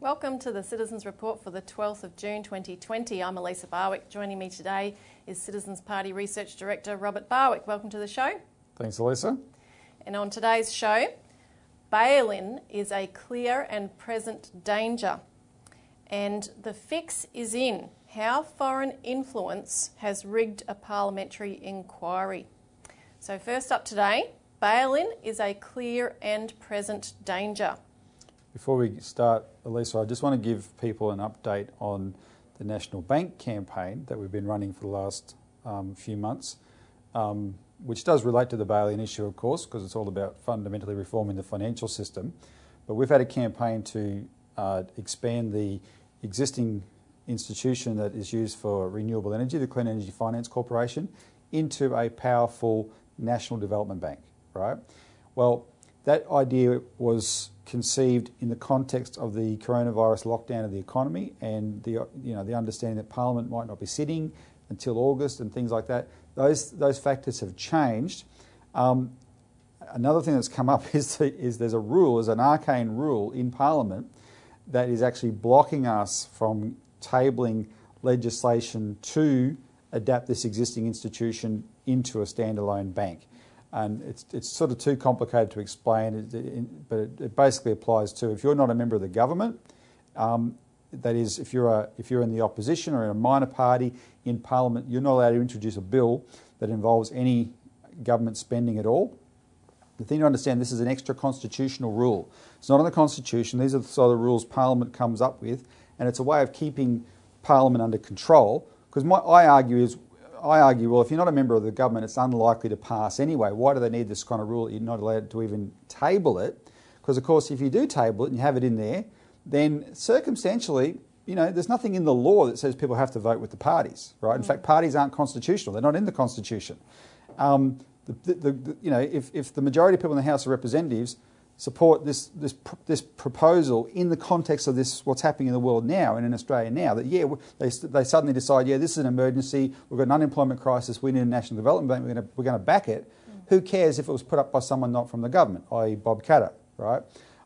Welcome to the Citizens Report for the 12th of June 2020. I'm Elisa Barwick. Joining me today is Citizens Party Research Director Robert Barwick. Welcome to the show. Thanks, Elisa. And on today's show, bail-in is a clear and present danger. And the fix is in how foreign influence has rigged a parliamentary inquiry. So, first up today, bail-in is a clear and present danger. Before we start, Elisa, I just want to give people an update on the National Bank campaign that we've been running for the last um, few months, um, which does relate to the bail-in issue, of course, because it's all about fundamentally reforming the financial system. But we've had a campaign to uh, expand the existing institution that is used for renewable energy, the Clean Energy Finance Corporation, into a powerful national development bank, right? Well, that idea was conceived in the context of the coronavirus lockdown of the economy and the you know the understanding that Parliament might not be sitting until August and things like that. Those those factors have changed. Um, another thing that's come up is, is there's a rule, is an arcane rule in Parliament that is actually blocking us from tabling legislation to adapt this existing institution into a standalone bank. And it's, it's sort of too complicated to explain, but it, basically applies to if you're not a member of the government, um, that is, if you're, a, if you're in the opposition or in a minor party in Parliament, you're not allowed to introduce a bill that involves any government spending at all. The thing to understand, this is an extra constitutional rule. It's not in the Constitution. These are the sort of rules Parliament comes up with, and it's a way of keeping Parliament under control. Because my I argue is I argue, well, if you're not a member of the government, it's unlikely to pass anyway. Why do they need this kind of rule you're not allowed to even table it? Because, of course, if you do table it and you have it in there, then circumstantially, you know, there's nothing in the law that says people have to vote with the parties, right? In mm. fact, parties aren't constitutional. They're not in the Constitution. Um, the, the, the, you know, if, if the majority of people in the House of Representatives support this, this, this proposal in the context of this, what's happening in the world now and in Australia now, that yeah, they, they suddenly decide, yeah, this is an emergency, we've got an unemployment crisis, we need a national development bank, we're going to, we're going to back it. Mm. Who cares if it was put up by someone not from the government, i.e. Bob Katter, right?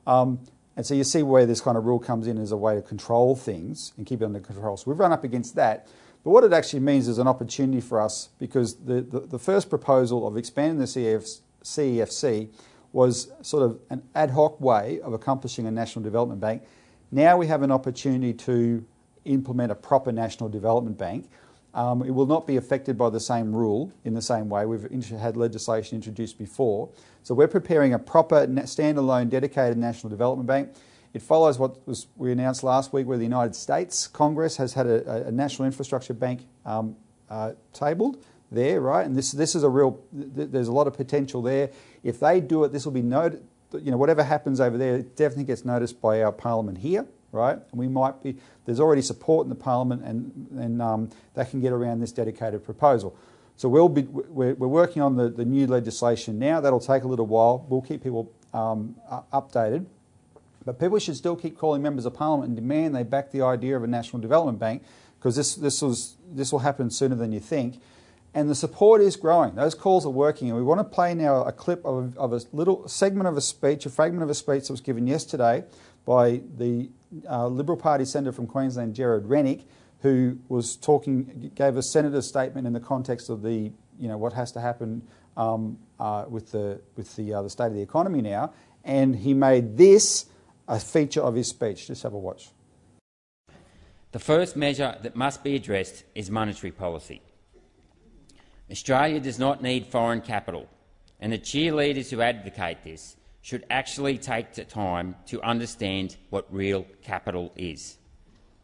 Um, and so you see where this kind of rule comes in as a way to control things and keep it under control. So we've run up against that. But what it actually means is an opportunity for us because the, the, the first proposal of expanding the CEF, CEFC was sort of an ad hoc way of accomplishing a national development bank. Now we have an opportunity to implement a proper national development bank. Um, it will not be affected by the same rule in the same way. We've had legislation introduced before. So we're preparing a proper standalone dedicated national development bank. It follows what was, we announced last week where the United States Congress has had a, a national infrastructure bank um, uh, tabled there, right? And this, this is a real, there's a lot of potential there. If they do it, this will be noted, you know, whatever happens over there, it definitely gets noticed by our parliament here, right? And we might be, there's already support in the parliament and, and um, they can get around this dedicated proposal. So we'll be, we're, we're working on the, the new legislation now. That'll take a little while. We'll keep people um, updated. But people should still keep calling members of parliament and demand they back the idea of a national development bank because this, this, was, this will happen sooner than you think and the support is growing. Those calls are working, and we want to play now a clip of, of a little segment of a speech, a fragment of a speech that was given yesterday by the uh, Liberal Party senator from Queensland, Gerard Rennick, who was talking, gave a senator's statement in the context of the, you know, what has to happen um, uh, with the with the uh, the state of the economy now, and he made this a feature of his speech. Just have a watch. The first measure that must be addressed is monetary policy. Australia does not need foreign capital, and the cheerleaders who advocate this should actually take the time to understand what real capital is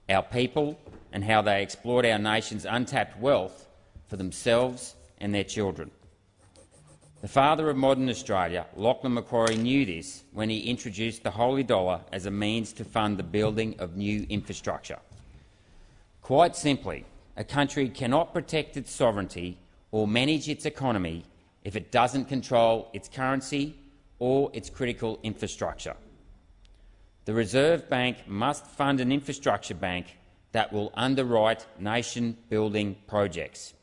our people and how they exploit our nation's untapped wealth for themselves and their children. The father of modern Australia, Lachlan Macquarie, knew this when he introduced the holey dollar as a means to fund the building of new infrastructure. Quite simply, a country cannot protect its sovereignty or manage its economy if it doesn't control its currency or its critical infrastructure. the Reserve Bank must fund an infrastructure bank that will underwrite nation-building projects.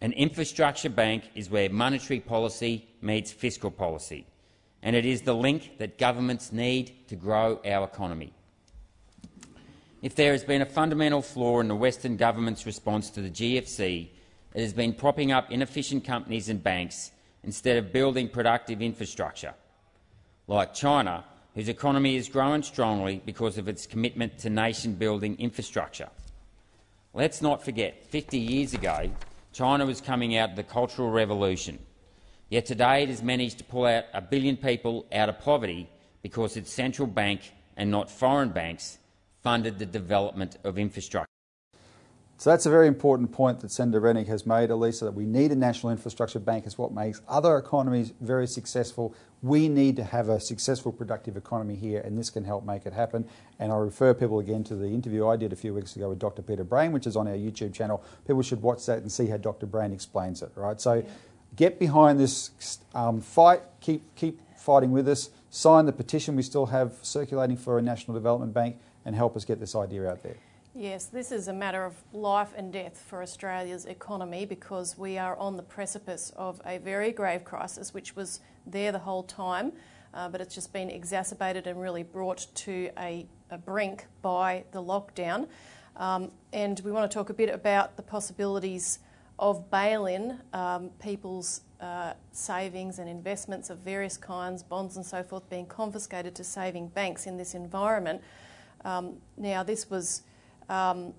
An infrastructure bank is where monetary policy meets fiscal policy, and it is the link that governments need to grow our economy. If there has been a fundamental flaw in the Western government's response to the GFC, it has been propping up inefficient companies and banks instead of building productive infrastructure. Like China, whose economy is growing strongly because of its commitment to nation-building infrastructure. Let's not forget, 50 years ago, China was coming out of the Cultural Revolution. Yet today it has managed to pull out a billion people out of poverty because its central bank, and not foreign banks, funded the development of infrastructure. So that's a very important point that Senator Rennick has made, Elisa, that we need a national infrastructure bank. It's what makes other economies very successful. We need to have a successful, productive economy here, and this can help make it happen. And I refer people again to the interview I did a few weeks ago with Dr. Peter Brain, which is on our YouTube channel. People should watch that and see how Dr. Brain explains it. Right. So, get behind this um, fight. Keep keep fighting with us. Sign the petition we still have circulating for a national development bank, and help us get this idea out there. Yes, this is a matter of life and death for Australia's economy because we are on the precipice of a very grave crisis which was there the whole time, uh, but it's just been exacerbated and really brought to a, a brink by the lockdown. Um, and we want to talk a bit about the possibilities of bail in um, people's uh, savings and investments of various kinds, bonds and so forth, being confiscated to saving banks in this environment. Um, now, this was um,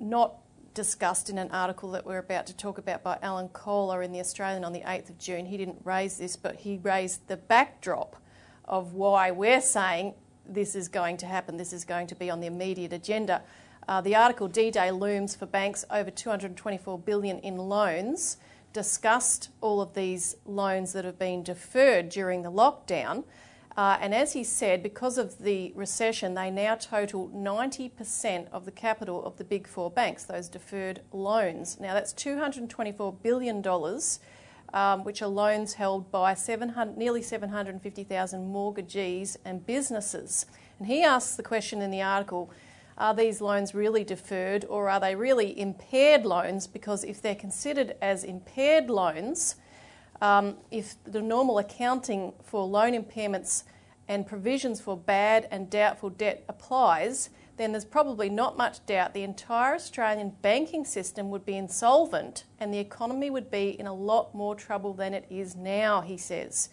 not discussed in an article that we're about to talk about by Alan Kohler in The Australian on the 8th of June. He didn't raise this, but he raised the backdrop of why we're saying this is going to happen, this is going to be on the immediate agenda. Uh, the article D-Day looms for banks over 224 billion in loans discussed all of these loans that have been deferred during the lockdown uh, and as he said, because of the recession, they now total 90% of the capital of the big four banks, those deferred loans. Now, that's $224 billion, um, which are loans held by 700, nearly 750,000 mortgagees and businesses. And he asks the question in the article are these loans really deferred or are they really impaired loans? Because if they're considered as impaired loans, um, if the normal accounting for loan impairments and provisions for bad and doubtful debt applies, then there's probably not much doubt the entire Australian banking system would be insolvent and the economy would be in a lot more trouble than it is now, he says.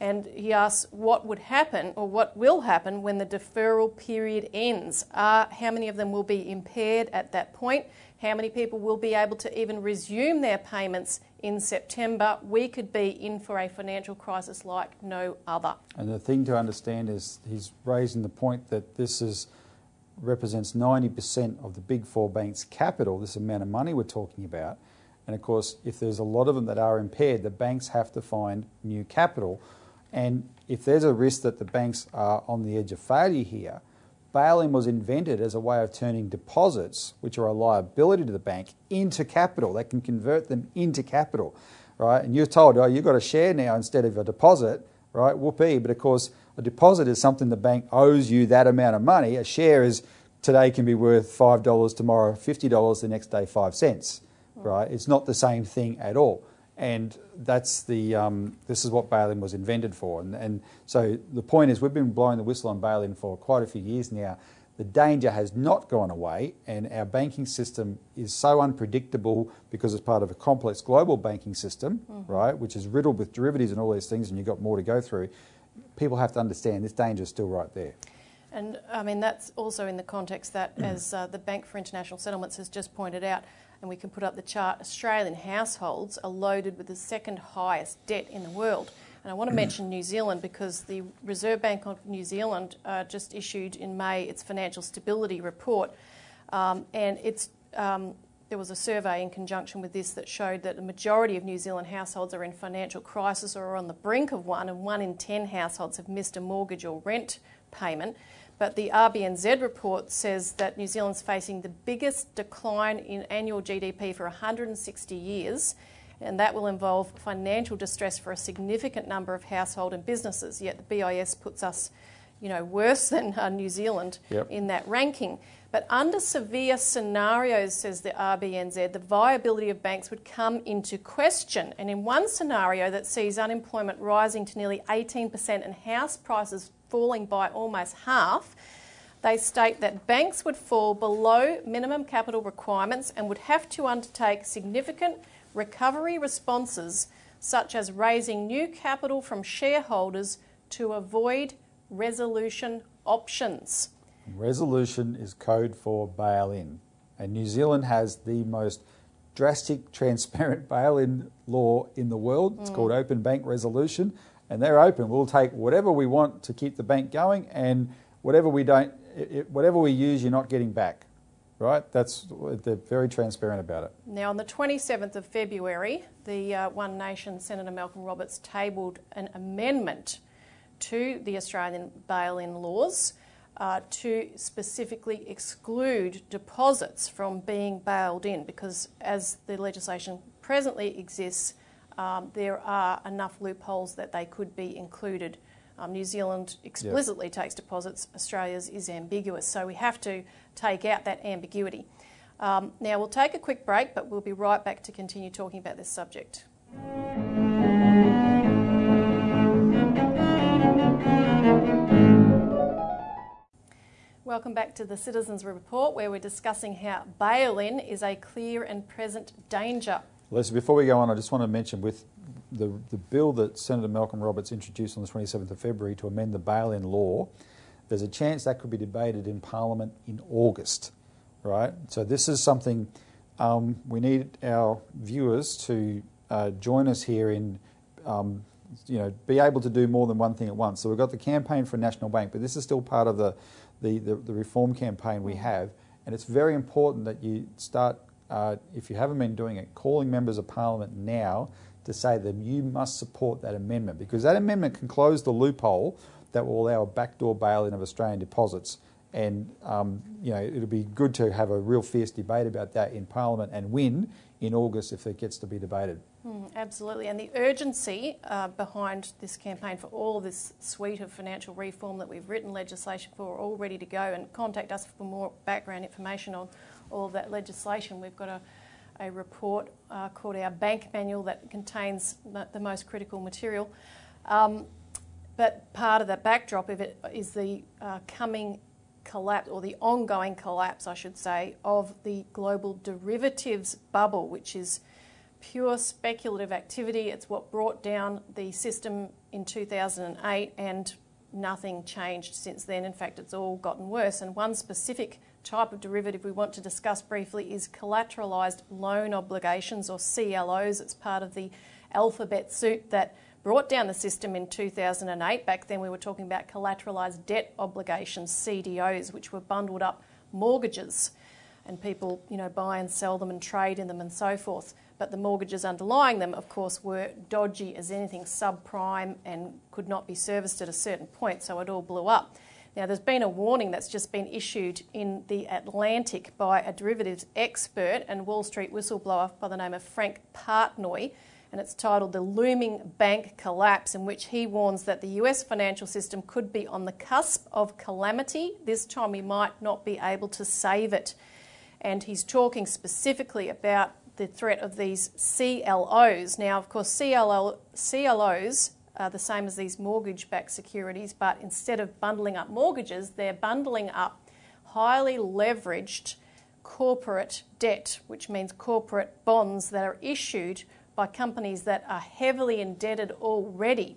And he asks what would happen or what will happen when the deferral period ends. Uh, how many of them will be impaired at that point? How many people will be able to even resume their payments in September? We could be in for a financial crisis like no other. And the thing to understand is he's raising the point that this is represents 90% of the big four banks' capital, this amount of money we're talking about. And of course, if there's a lot of them that are impaired, the banks have to find new capital and if there's a risk that the banks are on the edge of failure here, bail-in was invented as a way of turning deposits, which are a liability to the bank, into capital. They can convert them into capital, right? And you're told, oh, you've got a share now instead of a deposit, right? Whoopee. But of course, a deposit is something the bank owes you that amount of money. A share is today can be worth $5, tomorrow $50, the next day 5 cents, mm. right? It's not the same thing at all and that's the um, this is what bail-in was invented for. And, and, so the point is, we've been blowing the whistle on bail-in for quite a few years now. The danger has not gone away, and our banking system is so unpredictable because it's part of a complex global banking system, mm-hmm. right, which is riddled with derivatives and all these things, and you've got more to go through. People have to understand this danger is still right there. And I mean, that's also in the context that, mm. as uh, the Bank for International Settlements has just pointed out, and we can put up the chart, Australian households are loaded with the second highest debt in the world. And I want to mention New Zealand because the Reserve Bank of New Zealand uh, just issued in May its financial stability report. Um, and it's, um, there was a survey in conjunction with this that showed that the majority of New Zealand households are in financial crisis or are on the brink of one, and one in 10 households have missed a mortgage or rent payment. But the RBNZ report says that New Zealand's facing the biggest decline in annual GDP for 160 years, and that will involve financial distress for a significant number of household and businesses. Yet the BIS puts us you know, worse than uh, New Zealand Yep. in that ranking. But under severe scenarios, says the RBNZ, the viability of banks would come into question. And in one scenario that sees unemployment rising to nearly 18% and house prices falling by almost half, they state that banks would fall below minimum capital requirements and would have to undertake significant recovery responses, such as raising new capital from shareholders to avoid resolution options. Resolution is code for bail in. And New Zealand has the most drastic, transparent bail in law in the world. It's mm. called open bank resolution. And they're open. We'll take whatever we want to keep the bank going, and whatever we don't, it, whatever we use, you're not getting back. Right? That's they're very transparent about it. Now, on the 27th of February, the uh, One Nation Senator Malcolm Roberts tabled an amendment to the Australian bail in laws uh, to specifically exclude deposits from being bailed in because, as the legislation presently exists, um, there are enough loopholes that they could be included. Um, New Zealand explicitly takes deposits, Australia's is ambiguous, so we have to take out that ambiguity. Um, now, we'll take a quick break, but we'll be right back to continue talking about this subject. Welcome back to the Citizens Report, where we're discussing how bail in is a clear and present danger. Lisa, before we go on, I just want to mention with the, the bill that Senator Malcolm Roberts introduced on the 27th of February to amend the bail in law, there's a chance that could be debated in Parliament in August, right? So this is something um, we need our viewers to uh, join us here in, um, you know, be able to do more than one thing at once. So we've got the campaign for a national bank, but this is still part of the, the, the, the reform campaign we have, and it's very important that you start uh, if you haven't been doing it, calling members of parliament now to say that you must support that amendment because that amendment can close the loophole that will allow a backdoor bail-in of Australian deposits. And um, you know it'll be good to have a real fierce debate about that in Parliament and win in August if it gets to be debated. Mm, absolutely, and the urgency uh, behind this campaign for all this suite of financial reform that we've written legislation for, all ready to go. And contact us for more background information on all of that legislation. We've got a, a report uh, called our Bank Manual that contains the most critical material. Um, but part of that backdrop of it is the uh, coming collapse, or the ongoing collapse, I should say, of the global derivatives bubble, which is pure speculative activity. It's what brought down the system in 2008, and nothing changed since then. In fact, it's all gotten worse. And one specific type of derivative we want to discuss briefly is collateralized loan obligations, or CLOs. It's part of the alphabet suit that brought down the system in 2008. Back then, we were talking about collateralized debt obligations, CDOs, which were bundled up mortgages, and people, you know, buy and sell them and trade in them and so forth. But the mortgages underlying them, of course, were dodgy as anything, subprime, and could not be serviced at a certain point, so it all blew up. Now, there's been a warning that's just been issued in the Atlantic by a derivatives expert and Wall Street whistleblower by the name of Frank Partnoy, and it's titled The Looming Bank Collapse, in which he warns that the US financial system could be on the cusp of calamity. This time we might not be able to save it. And he's talking specifically about the threat of these CLOs. Now, of course, CLO, CLOs are the same as these mortgage backed securities, but instead of bundling up mortgages, they're bundling up highly leveraged corporate debt, which means corporate bonds that are issued by companies that are heavily indebted already.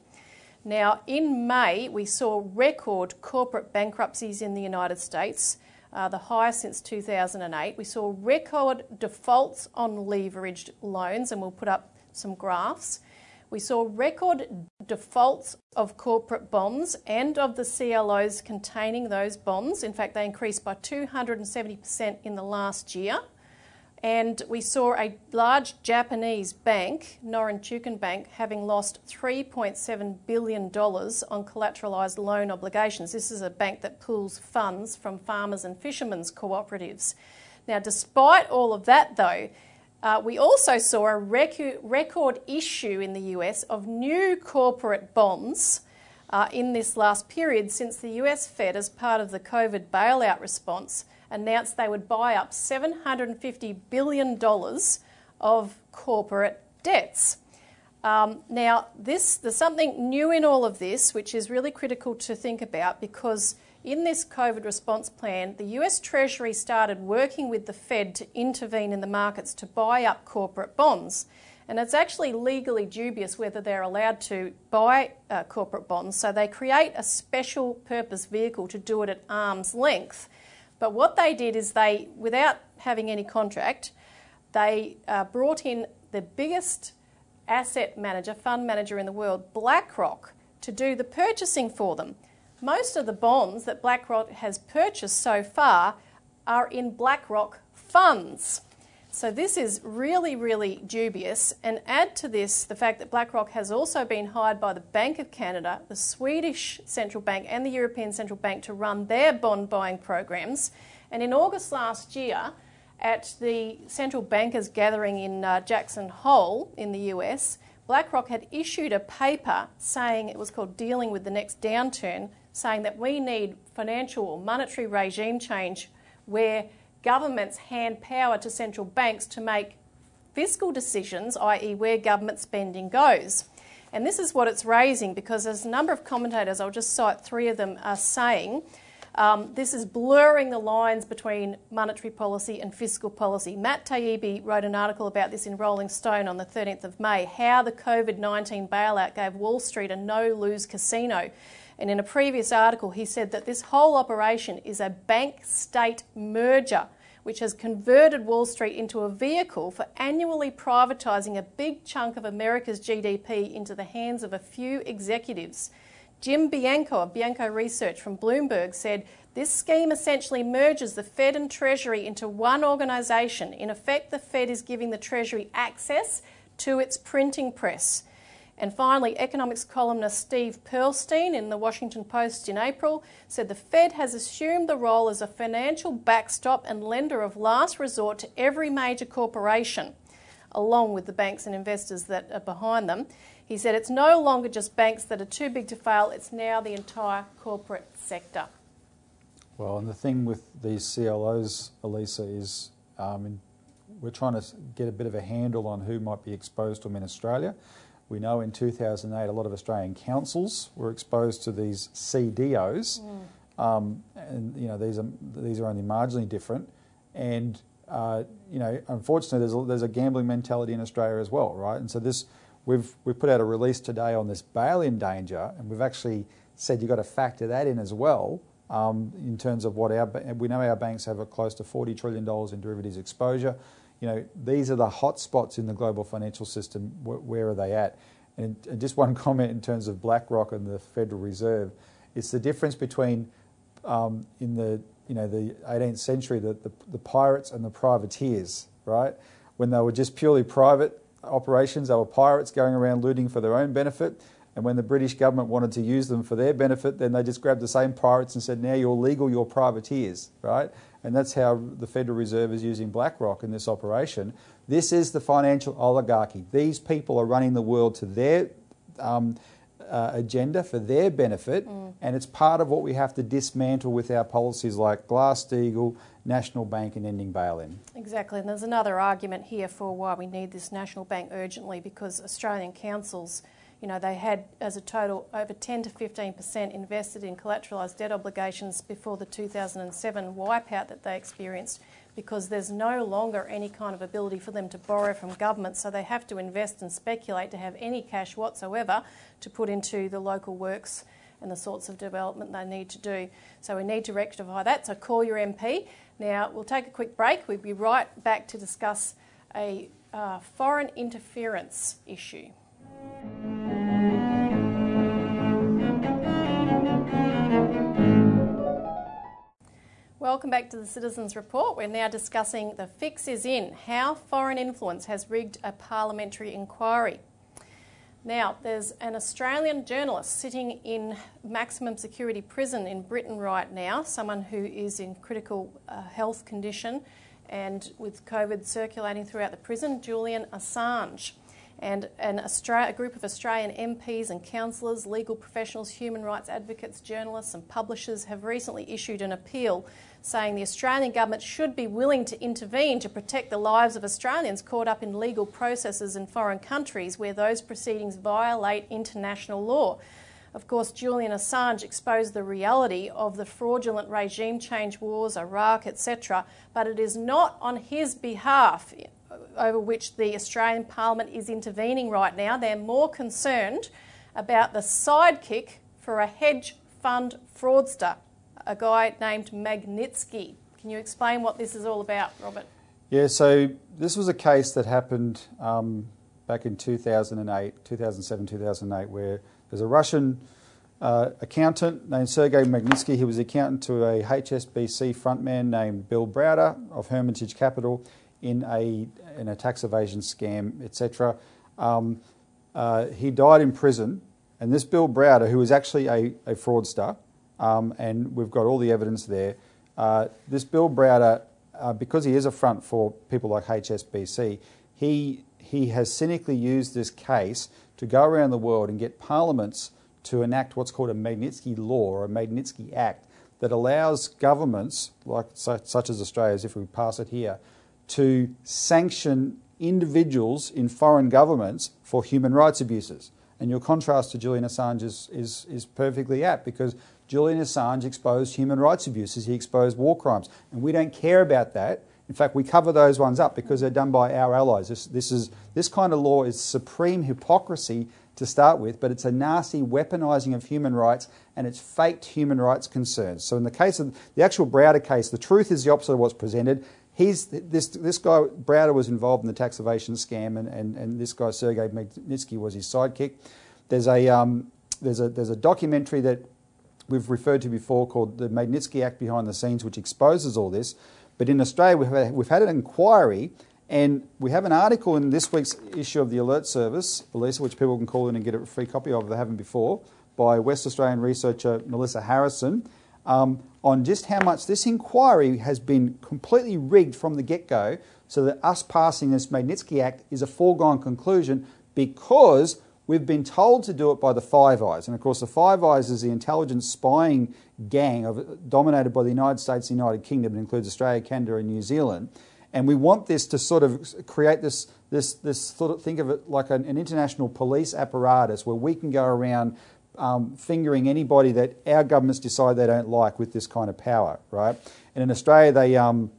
Now, in May, we saw record corporate bankruptcies in the United States, uh, the highest since 2008. We saw record defaults on leveraged loans, and we'll put up some graphs. We saw record defaults of corporate bonds and of the CLOs containing those bonds. In fact, they increased by 270% in the last year. And we saw a large Japanese bank, Norinchukin Bank, having lost $3.7 billion on collateralised loan obligations. This is a bank that pools funds from farmers and fishermen's cooperatives. Now, despite all of that, though, uh, we also saw a recu- record issue in the US of new corporate bonds uh, in this last period since the US Fed, as part of the COVID bailout response, announced they would buy up $750 billion of corporate debts. Um, now, this, there's something new in all of this, which is really critical to think about because in this COVID response plan, the US Treasury started working with the Fed to intervene in the markets to buy up corporate bonds. And it's actually legally dubious whether they're allowed to buy uh, corporate bonds, so they create a special purpose vehicle to do it at arm's length. But what they did is they, without having any contract, they uh, brought in the biggest asset manager, fund manager in the world, BlackRock, to do the purchasing for them. Most of the bonds that BlackRock has purchased so far are in BlackRock funds. So this is really, really dubious. And add to this the fact that BlackRock has also been hired by the Bank of Canada, the Swedish Central Bank, and the European Central Bank to run their bond buying programs. And in August last year, at the central bankers gathering in uh, Jackson Hole in the US, BlackRock had issued a paper saying it was called Dealing with the Next Downturn, saying that we need financial or monetary regime change where governments hand power to central banks to make fiscal decisions, i.e., where government spending goes. And this is what it's raising because there's a number of commentators, I'll just cite three of them, are saying um, this is blurring the lines between monetary policy and fiscal policy. Matt Taibbi wrote an article about this in Rolling Stone on the 13th of May how the COVID 19 bailout gave Wall Street a no lose casino. And in a previous article, he said that this whole operation is a bank state merger which has converted Wall Street into a vehicle for annually privatising a big chunk of America's GDP into the hands of a few executives. Jim Bianco of Bianco Research from Bloomberg said this scheme essentially merges the Fed and Treasury into one organisation. In effect, the Fed is giving the Treasury access to its printing press. And finally, economics columnist Steve Pearlstein in the Washington Post in April said the Fed has assumed the role as a financial backstop and lender of last resort to every major corporation, along with the banks and investors that are behind them. He said it's no longer just banks that are too big to fail, it's now the entire corporate sector. Well, and the thing with these CLOs, Elisa, is um, we're trying to get a bit of a handle on who might be exposed to them in Australia. We know in 2008 a lot of Australian councils were exposed to these CDOs, mm. um, and you know these are these are only marginally different. And uh, you know, unfortunately, there's a, there's a gambling mentality in Australia as well, right? And so this We've, we've put out a release today on this bail-in danger, and we've actually said you've got to factor that in as well um, in terms of what our we know our banks have a close to forty trillion dollars in derivatives exposure. You know these are the hot spots in the global financial system. Where, where are they at? And, and, just one comment in terms of BlackRock and the Federal Reserve, it's the difference between um, in the you know the 18th century the, the, the pirates and the privateers, right? When they were just purely private, operations. They were pirates going around looting for their own benefit. And when the British government wanted to use them for their benefit, then they just grabbed the same pirates and said, now you're legal, you're privateers, right? And that's how the Federal Reserve is using BlackRock in this operation. This is the financial oligarchy. These people are running the world to their um, uh, agenda for their benefit, mm. and it's part of what we have to dismantle with our policies like Glass-Steagall, National Bank, and ending bail-in. Exactly, and there's another argument here for why we need this National Bank urgently because Australian councils, you know, they had as a total over 10 to 15% invested in collateralised debt obligations before the 2007 wipeout that they experienced because there's no longer any kind of ability for them to borrow from government, so they have to invest and speculate to have any cash whatsoever to put into the local works and the sorts of development they need to do. So we need to rectify that. So call your MP. Now we'll take a quick break. We'll be right back to discuss a uh, foreign interference issue. Welcome back to the Citizens Report. We're now discussing the fix is in how foreign influence has rigged a parliamentary inquiry. Now, there's an Australian journalist sitting in maximum security prison in Britain right now, someone who is in critical uh, health condition and with COVID circulating throughout the prison, Julian Assange. And an Austra- a group of Australian MPs and councillors, legal professionals, human rights advocates, journalists, and publishers have recently issued an appeal saying the Australian government should be willing to intervene to protect the lives of Australians caught up in legal processes in foreign countries where those proceedings violate international law. Of course, Julian Assange exposed the reality of the fraudulent regime change wars, Iraq, etc., but it is not on his behalf over which the Australian Parliament is intervening right now. They're more concerned about the sidekick for a hedge fund fraudster, a guy named Magnitsky. Can you explain what this is all about, Robert? Yeah, so this was a case that happened um, back in 2008, 2007, 2008, where there's a Russian uh, accountant named Sergei Magnitsky. He was accountant to a HSBC frontman named Bill Browder of Hermitage Capital in a in a tax evasion scam, etc. Um, uh, he died in prison, and this Bill Browder, who was actually a, a fraudster, um, and we've got all the evidence there. Uh, this Bill Browder, uh, because he is a front for people like HSBC, he he has cynically used this case to go around the world and get parliaments to enact what's called a Magnitsky law or a Magnitsky Act that allows governments, like such as Australia's, if we pass it here, to sanction individuals in foreign governments for human rights abuses. And your contrast to Julian Assange is, is, is perfectly apt because Julian Assange exposed human rights abuses, he exposed war crimes, and we don't care about that. In fact, we cover those ones up because they're done by our allies. This, this, is, this kind of law is supreme hypocrisy to start with, but it's a nasty weaponizing of human rights and it's faked human rights concerns. So, in the case of the actual Browder case, the truth is the opposite of what's presented. He's, this, this guy, Browder, was involved in the tax evasion scam, and, and, and this guy, Sergei Magnitsky, was his sidekick. There's a, um, there's, a, there's a documentary that we've referred to before called The Magnitsky Act Behind the Scenes, which exposes all this. But in Australia, we've had, we've had an inquiry and we have an article in this week's issue of the Alert Service, Elisa, which people can call in and get a free copy of if they haven't before, by West Australian researcher Melissa Harrison, um, on just how much this inquiry has been completely rigged from the get go, so that us passing this Magnitsky Act is a foregone conclusion because we've been told to do it by the Five Eyes. And of course, the Five Eyes is the intelligence spying gang of, dominated by the United States the United Kingdom. It includes Australia, Canada, and New Zealand. And we want this to sort of create this, this, this sort of think of it like an, an international police apparatus where we can go around um, fingering anybody that our governments decide they don't like with this kind of power, right? And in Australia, they, um,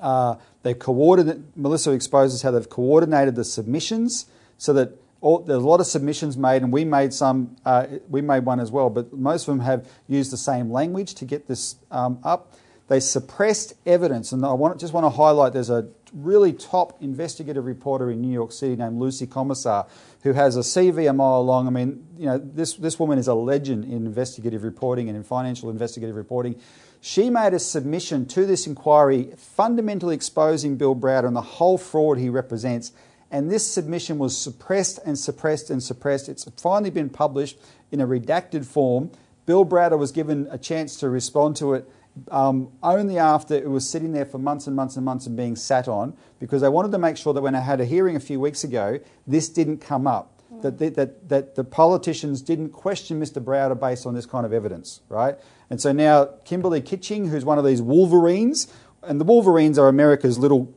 uh, they coordinate, Melissa exposes how they've coordinated the submissions so that all, there's a lot of submissions made, and we made some, uh, we made one as well, but most of them have used the same language to get this um, up. They suppressed evidence, and I want, just want to highlight there's a really top investigative reporter in New York City named Lucy Komisar who has a CV a mile long. I mean, you know, this, this woman is a legend in investigative reporting and in financial investigative reporting. She made a submission to this inquiry fundamentally exposing Bill Browder and the whole fraud he represents. And this submission was suppressed and suppressed and suppressed. It's finally been published in a redacted form. Bill Browder was given a chance to respond to it um, only after it was sitting there for months and months and months and being sat on because they wanted to make sure that when I had a hearing a few weeks ago, this didn't come up. Mm. That, the, that, that the politicians didn't question Mr. Browder based on this kind of evidence, right? And so now Kimberley Kitching, who's one of these Wolverines, and the Wolverines are America's little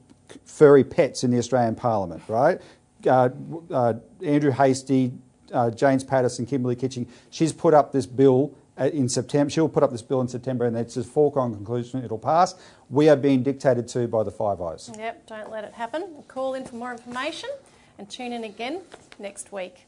furry pets in the Australian Parliament, right? Uh, uh, Andrew Hastie, uh, James Paterson, Kimberley Kitching, she's put up this bill Uh, in September. She'll put up this bill in September, and it's a foregone conclusion it'll pass. We are being dictated to by the Five Eyes. Yep, don't let it happen. Call in for more information and tune in again next week.